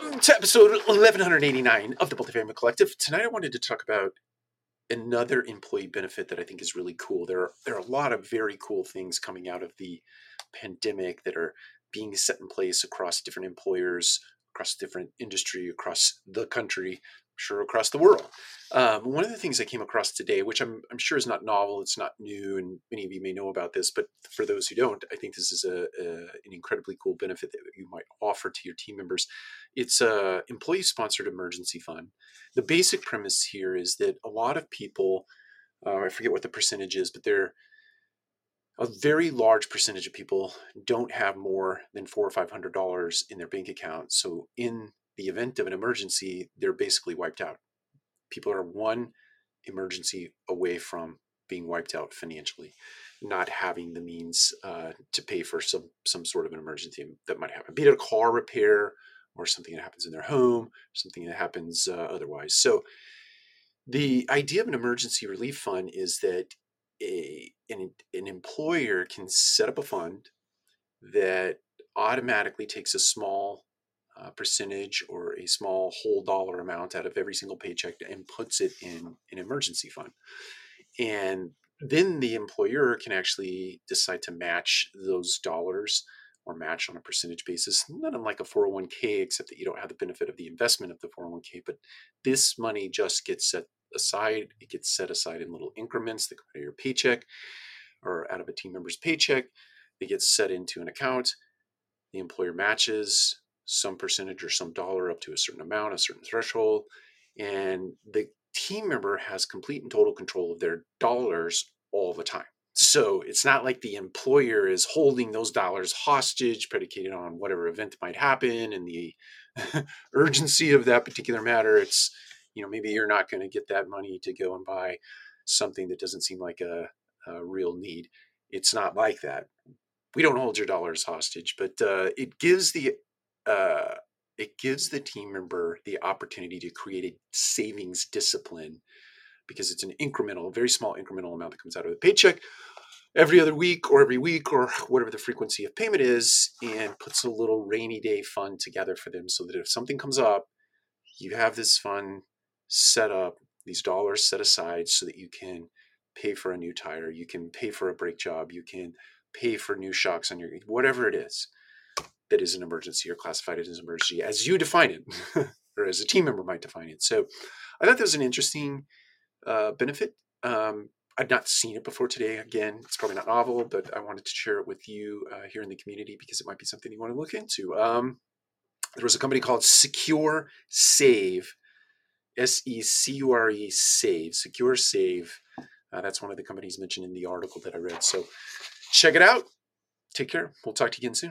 Welcome to episode 1189 of the Multifamily Collective. Tonight I wanted to talk about another employee benefit that I think is really cool. There are, there are a lot of very cool things coming out of the pandemic that are being set in place across different employers, across different industry, across the country sure across the world. Um, one of the things I came across today, which I'm, I'm, sure is not novel, it's not new, and many of you may know about this, but for those who don't, I think this is a, a an incredibly cool benefit that you might offer to your team members. It's a employee-sponsored emergency fund. The basic premise here is that a lot of people, uh, I forget what the percentage is, but they're a very large percentage of people don't have more than four or five hundred dollars in their bank account. So in the event of an emergency, they're basically wiped out. People are one emergency away from being wiped out financially, not having the means uh, to pay for some some sort of an emergency that might happen, be it a car repair or something that happens in their home, something that happens uh, otherwise. So, the idea of an emergency relief fund is that a an, an employer can set up a fund that automatically takes a small uh, percentage or a small whole dollar amount out of every single paycheck and puts it in an emergency fund. And then the employer can actually decide to match those dollars or match on a percentage basis, not unlike a 401k, except that you don't have the benefit of the investment of the 401k. But this money just gets set aside. It gets set aside in little increments that come out of your paycheck or out of a team member's paycheck. It gets set into an account. The employer matches some percentage or some dollar up to a certain amount, a certain threshold, and the team member has complete and total control of their dollars all the time. So it's not like the employer is holding those dollars hostage, predicated on whatever event might happen and the urgency of that particular matter. It's, you know, maybe you're not going to get that money to go and buy something that doesn't seem like a, a real need. It's not like that. We don't hold your dollars hostage, but uh, it gives the uh, it gives the team member the opportunity to create a savings discipline because it's an incremental, very small incremental amount that comes out of the paycheck every other week or every week or whatever the frequency of payment is and puts a little rainy day fund together for them so that if something comes up, you have this fund set up, these dollars set aside so that you can pay for a new tire, you can pay for a brake job, you can pay for new shocks on your whatever it is that is an emergency or classified as an emergency as you define it or as a team member might define it. So I thought that was an interesting uh, benefit. Um, I'd not seen it before today. Again, it's probably not novel, but I wanted to share it with you uh, here in the community because it might be something you want to look into. Um, there was a company called Secure Save, S E C U R E Save, Secure Save. Uh, that's one of the companies mentioned in the article that I read. So check it out. Take care. We'll talk to you again soon.